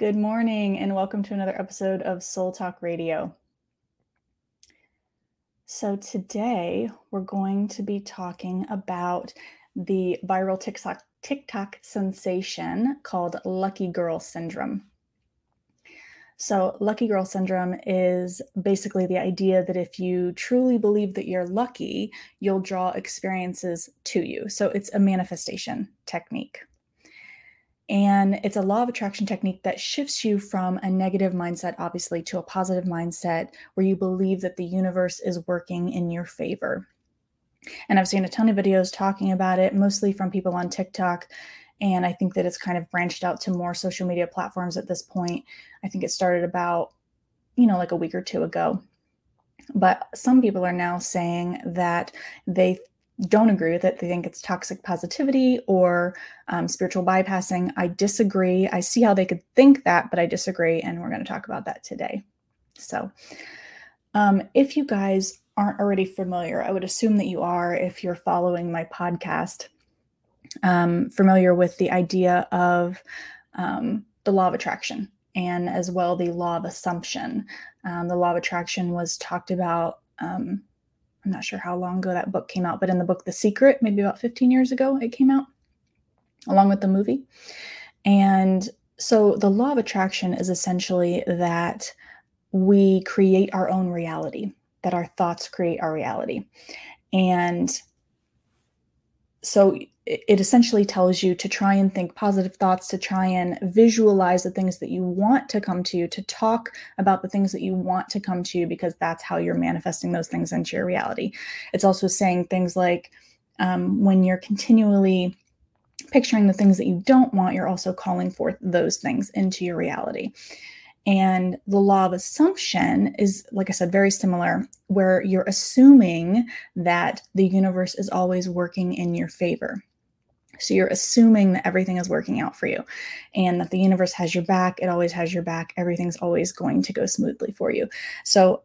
Good morning, and welcome to another episode of Soul Talk Radio. So, today we're going to be talking about the viral TikTok, TikTok sensation called Lucky Girl Syndrome. So, Lucky Girl Syndrome is basically the idea that if you truly believe that you're lucky, you'll draw experiences to you. So, it's a manifestation technique. And it's a law of attraction technique that shifts you from a negative mindset, obviously, to a positive mindset where you believe that the universe is working in your favor. And I've seen a ton of videos talking about it, mostly from people on TikTok. And I think that it's kind of branched out to more social media platforms at this point. I think it started about, you know, like a week or two ago. But some people are now saying that they don't agree with it. They think it's toxic positivity or um, spiritual bypassing. I disagree. I see how they could think that, but I disagree. And we're going to talk about that today. So, um, if you guys aren't already familiar, I would assume that you are if you're following my podcast, um, familiar with the idea of um, the law of attraction and as well the law of assumption. Um, the law of attraction was talked about um, I'm not sure how long ago that book came out, but in the book The Secret, maybe about 15 years ago, it came out along with the movie. And so the law of attraction is essentially that we create our own reality, that our thoughts create our reality. And so it essentially tells you to try and think positive thoughts, to try and visualize the things that you want to come to you, to talk about the things that you want to come to you, because that's how you're manifesting those things into your reality. It's also saying things like um, when you're continually picturing the things that you don't want, you're also calling forth those things into your reality. And the law of assumption is, like I said, very similar, where you're assuming that the universe is always working in your favor. So you're assuming that everything is working out for you and that the universe has your back. It always has your back. Everything's always going to go smoothly for you. So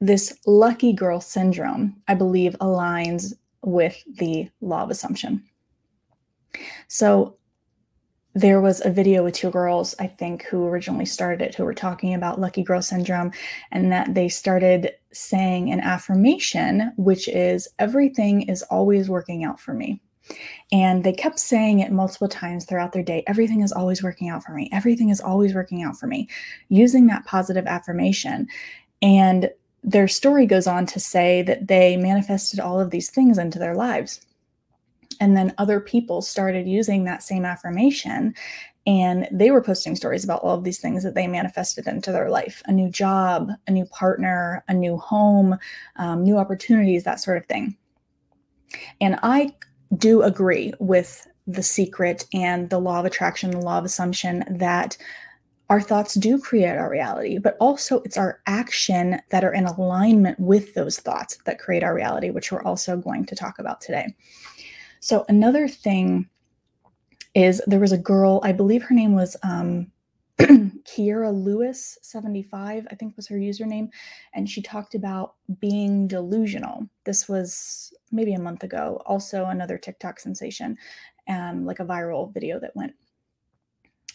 this lucky girl syndrome, I believe, aligns with the law of assumption. So there was a video with two girls, I think, who originally started it, who were talking about lucky girl syndrome, and that they started saying an affirmation, which is everything is always working out for me. And they kept saying it multiple times throughout their day everything is always working out for me. Everything is always working out for me, using that positive affirmation. And their story goes on to say that they manifested all of these things into their lives. And then other people started using that same affirmation and they were posting stories about all of these things that they manifested into their life a new job, a new partner, a new home, um, new opportunities, that sort of thing. And I do agree with the secret and the law of attraction, the law of assumption that our thoughts do create our reality, but also it's our action that are in alignment with those thoughts that create our reality, which we're also going to talk about today. So, another thing is there was a girl, I believe her name was um, Kiera Lewis 75, I think was her username. And she talked about being delusional. This was maybe a month ago. Also, another TikTok sensation, um, like a viral video that went.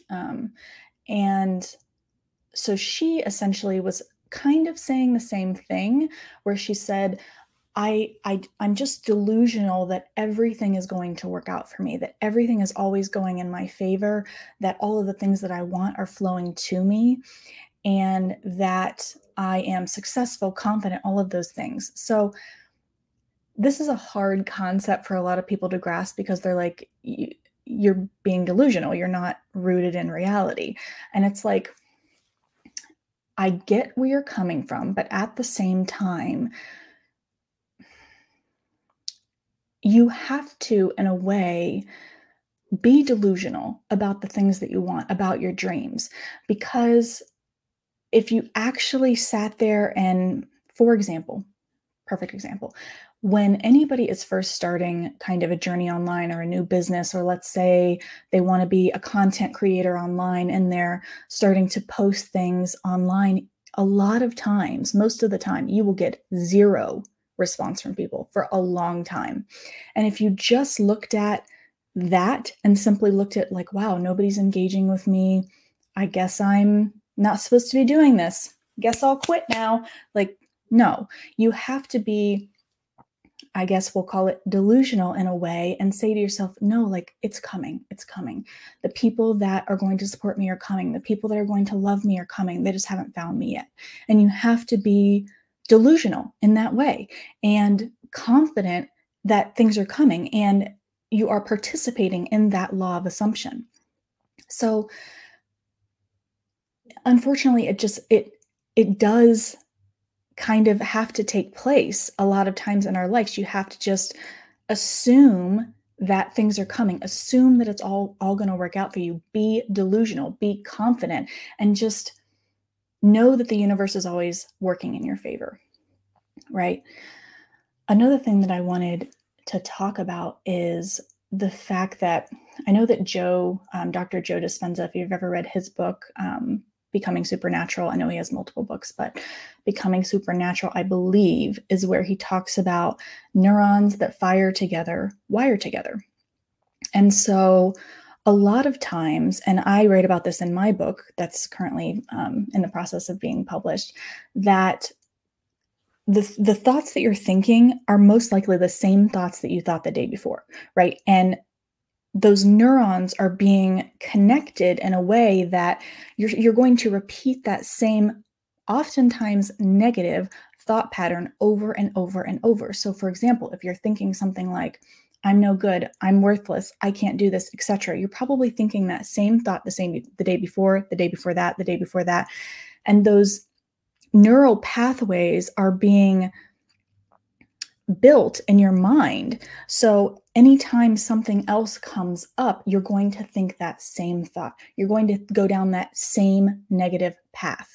Um, and so she essentially was kind of saying the same thing, where she said, I, I i'm just delusional that everything is going to work out for me that everything is always going in my favor that all of the things that i want are flowing to me and that i am successful confident all of those things. So this is a hard concept for a lot of people to grasp because they're like you're being delusional you're not rooted in reality. And it's like i get where you're coming from but at the same time you have to, in a way, be delusional about the things that you want, about your dreams. Because if you actually sat there and, for example, perfect example, when anybody is first starting kind of a journey online or a new business, or let's say they want to be a content creator online and they're starting to post things online, a lot of times, most of the time, you will get zero response from people for a long time. And if you just looked at that and simply looked at, like, wow, nobody's engaging with me. I guess I'm not supposed to be doing this. Guess I'll quit now. Like, no, you have to be I guess we'll call it delusional in a way and say to yourself, no, like it's coming, it's coming. The people that are going to support me are coming. The people that are going to love me are coming. They just haven't found me yet. And you have to be delusional in that way and confident that things are coming and you are participating in that law of assumption. So unfortunately it just it it does kind of have to take place a lot of times in our lives. You have to just assume that things are coming assume that it's all all going to work out for you be delusional be confident and just know that the universe is always working in your favor right another thing that i wanted to talk about is the fact that i know that joe um, dr joe dispenza if you've ever read his book um, Becoming Supernatural. I know he has multiple books, but Becoming Supernatural, I believe, is where he talks about neurons that fire together, wire together. And so, a lot of times, and I write about this in my book that's currently um, in the process of being published, that the, the thoughts that you're thinking are most likely the same thoughts that you thought the day before, right? And those neurons are being connected in a way that you're, you're going to repeat that same oftentimes negative thought pattern over and over and over so for example if you're thinking something like i'm no good i'm worthless i can't do this etc you're probably thinking that same thought the same the day before the day before that the day before that and those neural pathways are being built in your mind. So anytime something else comes up, you're going to think that same thought. You're going to go down that same negative path,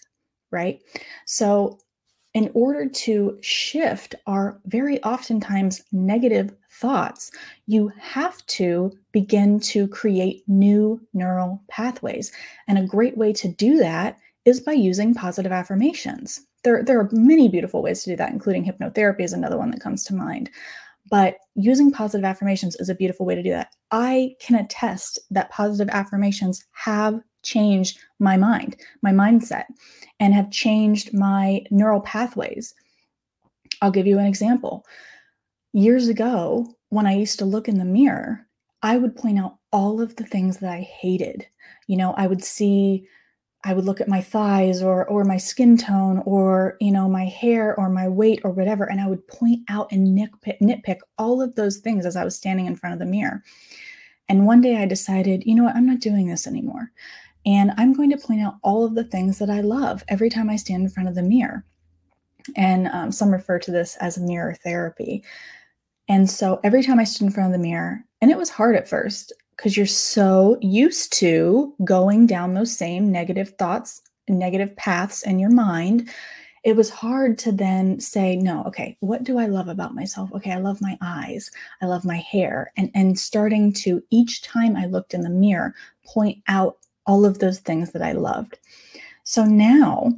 right? So in order to shift our very oftentimes negative thoughts, you have to begin to create new neural pathways. And a great way to do that is by using positive affirmations there, there are many beautiful ways to do that, including hypnotherapy is another one that comes to mind. But using positive affirmations is a beautiful way to do that. I can attest that positive affirmations have changed my mind, my mindset, and have changed my neural pathways. I'll give you an example. Years ago, when I used to look in the mirror, I would point out all of the things that I hated. You know, I would see I would look at my thighs or or my skin tone or you know my hair or my weight or whatever and I would point out and nitpick, nitpick all of those things as I was standing in front of the mirror. And one day I decided, you know what, I'm not doing this anymore. And I'm going to point out all of the things that I love every time I stand in front of the mirror. And um, some refer to this as mirror therapy. And so every time I stood in front of the mirror, and it was hard at first, because you're so used to going down those same negative thoughts, negative paths in your mind. It was hard to then say, no, okay, what do I love about myself? Okay, I love my eyes, I love my hair. And, and starting to each time I looked in the mirror, point out all of those things that I loved. So now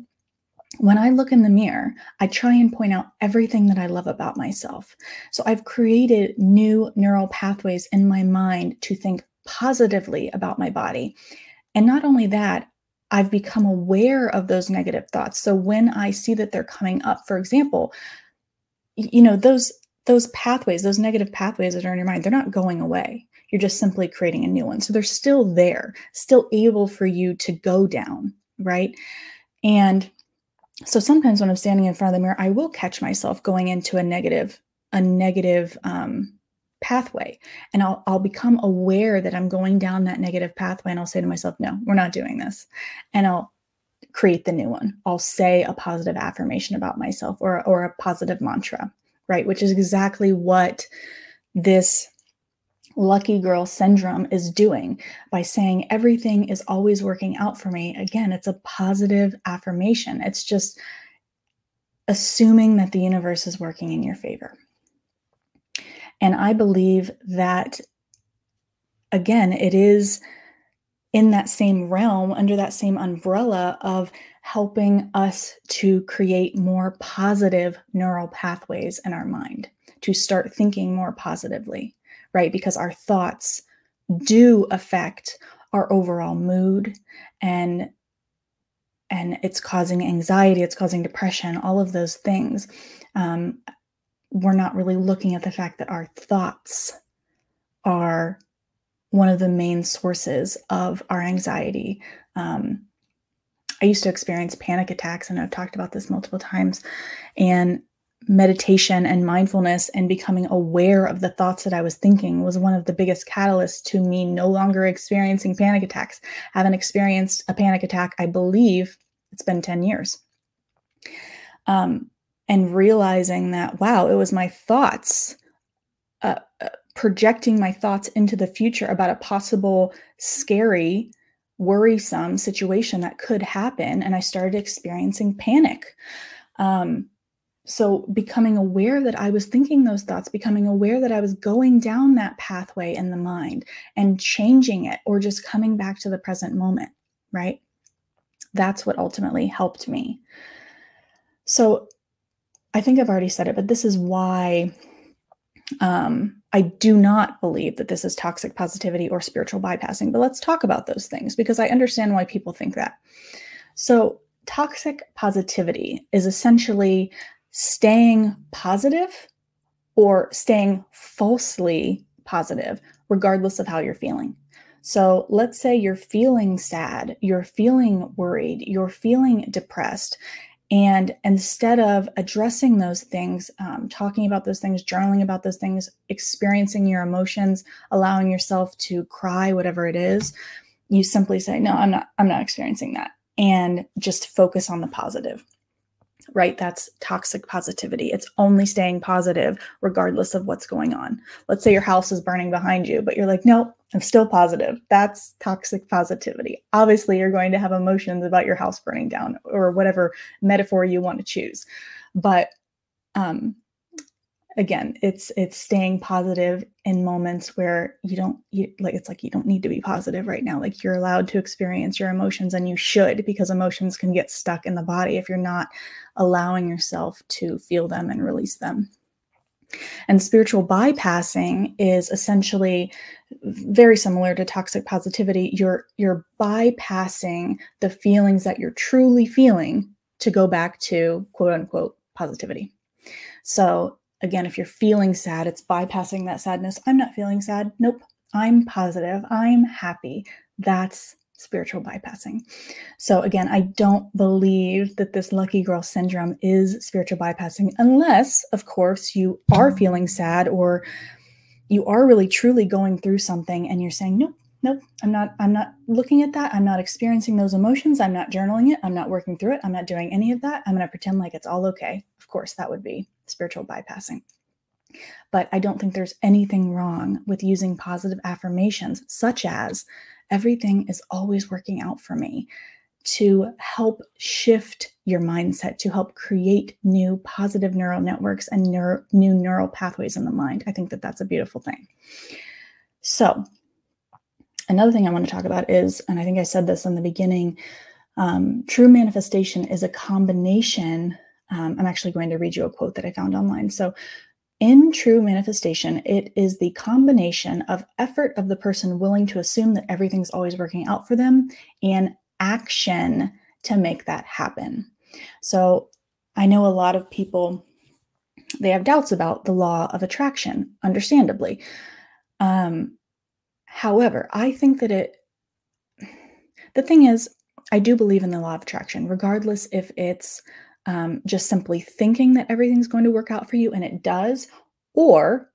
when I look in the mirror, I try and point out everything that I love about myself. So I've created new neural pathways in my mind to think positively about my body. And not only that, I've become aware of those negative thoughts. So when I see that they're coming up, for example, you know, those those pathways, those negative pathways that are in your mind, they're not going away. You're just simply creating a new one. So they're still there, still able for you to go down, right? And so sometimes when I'm standing in front of the mirror, I will catch myself going into a negative, a negative um, pathway. And I'll, I'll become aware that i'm going down that negative pathway and i'll say to myself no we're not doing this. And i'll create the new one. I'll say a positive affirmation about myself or, or a positive mantra right? Which is exactly what this lucky girl syndrome is doing by saying everything is always working out for me. Again it's a positive affirmation. It's just assuming that the universe is working in your favor. And I believe that, again, it is in that same realm, under that same umbrella of helping us to create more positive neural pathways in our mind, to start thinking more positively, right? Because our thoughts do affect our overall mood and and it's causing anxiety it's causing depression all of those things um, we're not really looking at the fact that our thoughts are one of the main sources of our anxiety um, i used to experience panic attacks and i've talked about this multiple times and meditation and mindfulness and becoming aware of the thoughts that I was thinking was one of the biggest catalysts to me no longer experiencing panic attacks. I haven't experienced a panic attack, I believe it's been 10 years. Um, and realizing that, wow, it was my thoughts, uh, uh, projecting my thoughts into the future about a possible scary, worrisome situation that could happen. And I started experiencing panic. Um, so becoming aware that I was thinking those thoughts, becoming aware that I was going down that pathway in the mind and changing it or just coming back to the present moment, right? That's what ultimately helped me. So I think I've already said it, but this is why um, I do not believe that this is toxic positivity or spiritual bypassing. But let's talk about those things because I understand why people think that. So, toxic positivity is essentially staying positive or staying falsely positive, regardless of how you're feeling. So let's say you're feeling sad, you're feeling worried, you're feeling depressed. And instead of addressing those things, um, talking about those things, journaling about those things, experiencing your emotions, allowing yourself to cry, whatever it is, you simply say, "No, I'm not. I'm not experiencing that," and just focus on the positive right? That's toxic positivity. It's only staying positive regardless of what's going on. Let's say your house is burning behind you, but you're like, no, I'm still positive. That's toxic positivity. Obviously, you're going to have emotions about your house burning down or whatever metaphor you want to choose. But um, again it's it's staying positive in moments where you don't you, like it's like you don't need to be positive right now. Like you're allowed to experience your emotions and you should because emotions can get stuck in the body if you're not allowing yourself to feel them and release them. And spiritual bypassing is essentially very similar to toxic positivity. You're you're bypassing the feelings that you're truly feeling to go back to quote unquote positivity. So Again, if you're feeling sad, it's bypassing that sadness. I'm not feeling sad. Nope. I'm positive. I'm happy. That's spiritual bypassing. So, again, I don't believe that this lucky girl syndrome is spiritual bypassing, unless, of course, you are feeling sad or you are really truly going through something and you're saying, nope, nope, I'm not, I'm not looking at that. I'm not experiencing those emotions. I'm not journaling it. I'm not working through it. I'm not doing any of that. I'm going to pretend like it's all okay. Of course, that would be spiritual bypassing. But I don't think there's anything wrong with using positive affirmations, such as everything is always working out for me, to help shift your mindset, to help create new positive neural networks and neuro, new neural pathways in the mind. I think that that's a beautiful thing. So, another thing I want to talk about is, and I think I said this in the beginning, um, true manifestation is a combination um, I'm actually going to read you a quote that I found online. So, in true manifestation, it is the combination of effort of the person willing to assume that everything's always working out for them and action to make that happen. So, I know a lot of people they have doubts about the law of attraction, understandably. Um, however, I think that it the thing is, I do believe in the law of attraction, regardless if it's um, just simply thinking that everything's going to work out for you and it does, or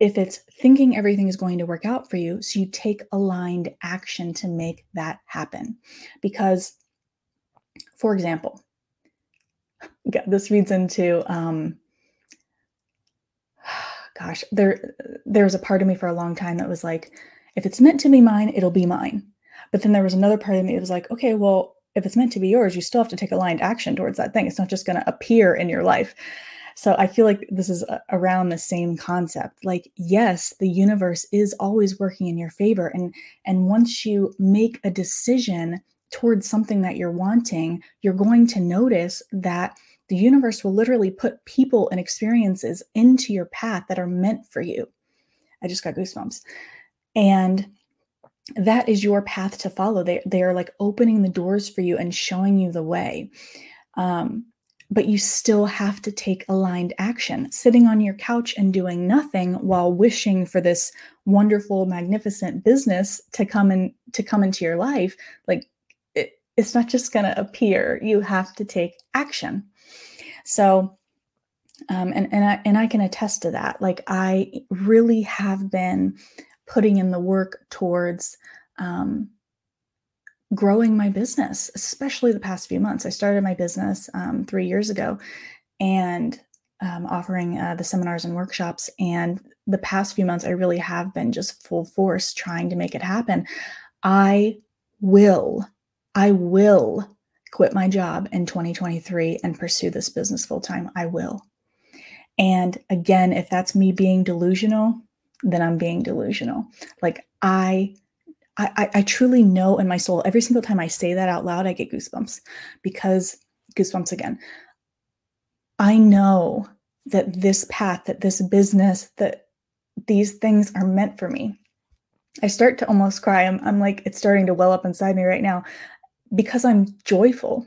if it's thinking everything is going to work out for you, so you take aligned action to make that happen. Because, for example, this reads into um, gosh, there there was a part of me for a long time that was like, if it's meant to be mine, it'll be mine. But then there was another part of me that was like, okay, well, if it's meant to be yours, you still have to take aligned action towards that thing. It's not just going to appear in your life. So I feel like this is uh, around the same concept. Like yes, the universe is always working in your favor and and once you make a decision towards something that you're wanting, you're going to notice that the universe will literally put people and experiences into your path that are meant for you. I just got goosebumps. And that is your path to follow. They they are like opening the doors for you and showing you the way. Um, but you still have to take aligned action. Sitting on your couch and doing nothing while wishing for this wonderful, magnificent business to come in to come into your life, like it, it's not just going to appear. You have to take action. So, um, and and I and I can attest to that. Like I really have been putting in the work towards um, growing my business, especially the past few months. I started my business um, three years ago and um, offering uh, the seminars and workshops. And the past few months, I really have been just full force trying to make it happen. I will, I will quit my job in 2023 and pursue this business full time. I will. And again, if that's me being delusional, then I'm being delusional. Like I I, I, truly know in my soul every single time I say that out loud, I get goosebumps because goosebumps again. I know that this path, that this business, that these things are meant for me. I start to almost cry. I'm, I'm like, it's starting to well up inside me right now because I'm joyful.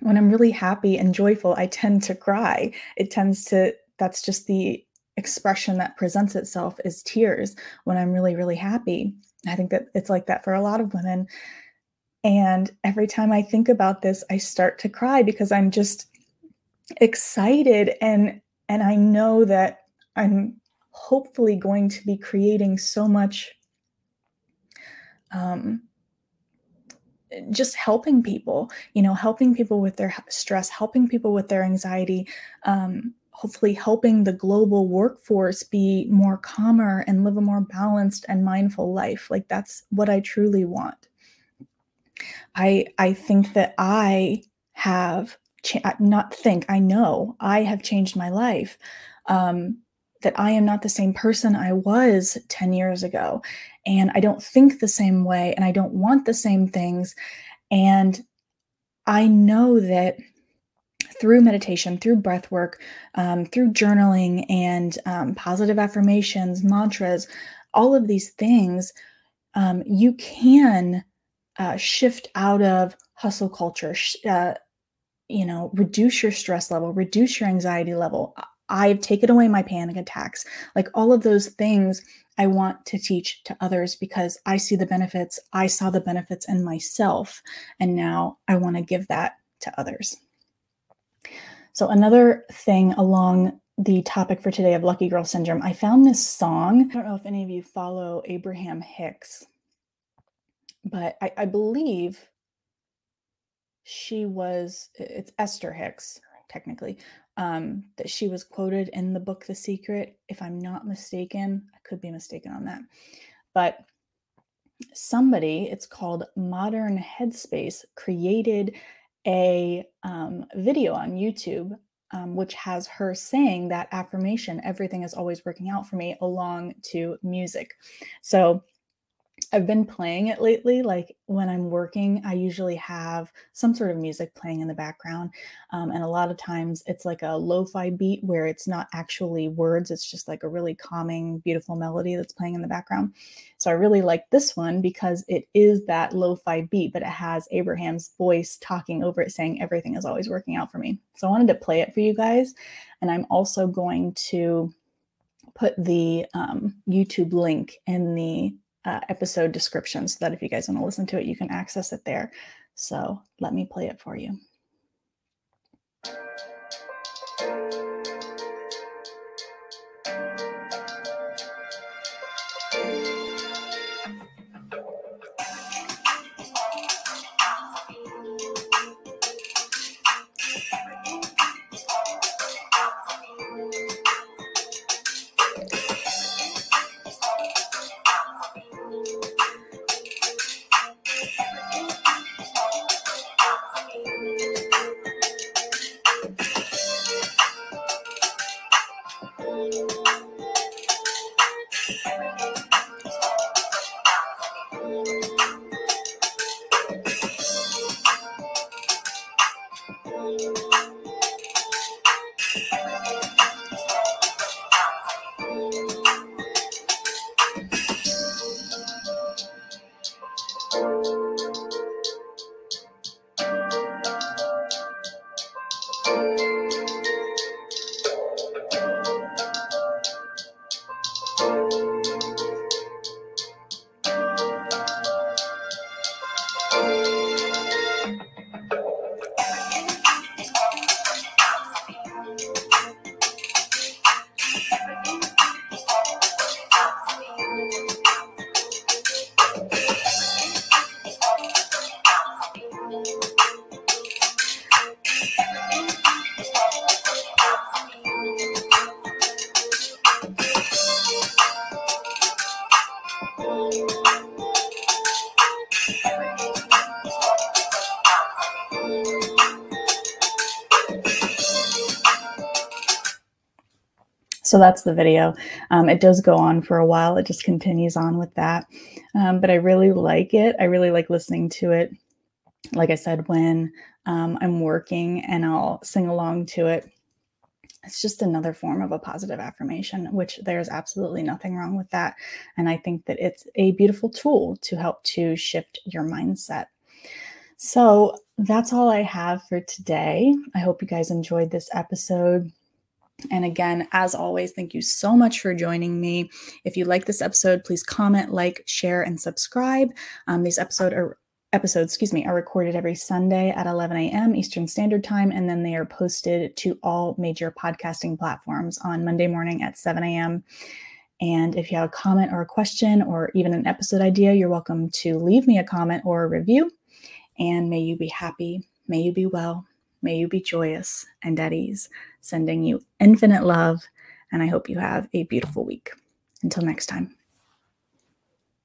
When I'm really happy and joyful, I tend to cry. It tends to, that's just the expression that presents itself is tears when I'm really, really happy. I think that it's like that for a lot of women. And every time I think about this, I start to cry because I'm just excited and and I know that I'm hopefully going to be creating so much um just helping people, you know, helping people with their stress, helping people with their anxiety, um, hopefully helping the global workforce be more calmer and live a more balanced and mindful life. Like that's what i truly want. I i think that i have cha- not think i know i have changed my life um, that i am not the same person i was 10 years ago and i don't think the same way and i don't want the same things and i know that through meditation, through breath work, um, through journaling and um, positive affirmations, mantras, all of these things, um, you can uh, shift out of hustle culture, sh- uh, you know, reduce your stress level, reduce your anxiety level. I've taken away my panic attacks. Like all of those things I want to teach to others because I see the benefits. I saw the benefits in myself. And now I want to give that to others. So, another thing along the topic for today of Lucky Girl Syndrome, I found this song. I don't know if any of you follow Abraham Hicks, but I, I believe she was, it's Esther Hicks, technically, um, that she was quoted in the book The Secret. If I'm not mistaken, I could be mistaken on that. But somebody, it's called Modern Headspace, created a um, video on YouTube, um, which has her saying that affirmation, everything is always working out for me, along to music. So I've been playing it lately. Like when I'm working, I usually have some sort of music playing in the background. Um, and a lot of times it's like a lo fi beat where it's not actually words, it's just like a really calming, beautiful melody that's playing in the background. So I really like this one because it is that lo fi beat, but it has Abraham's voice talking over it saying, Everything is always working out for me. So I wanted to play it for you guys. And I'm also going to put the um, YouTube link in the uh, episode description so that if you guys want to listen to it, you can access it there. So let me play it for you. So that's the video. Um, it does go on for a while. It just continues on with that. Um, but I really like it. I really like listening to it. Like I said, when um, I'm working and I'll sing along to it. It's just another form of a positive affirmation, which there's absolutely nothing wrong with that. And I think that it's a beautiful tool to help to shift your mindset. So that's all I have for today. I hope you guys enjoyed this episode. And again, as always, thank you so much for joining me. If you like this episode, please comment, like, share, and subscribe. Um, these episode are episodes, excuse me, are recorded every Sunday at 11 a.m. Eastern Standard Time, and then they are posted to all major podcasting platforms on Monday morning at 7 a.m. And if you have a comment or a question or even an episode idea, you're welcome to leave me a comment or a review. And may you be happy, may you be well, may you be joyous and at ease. Sending you infinite love, and I hope you have a beautiful week. Until next time.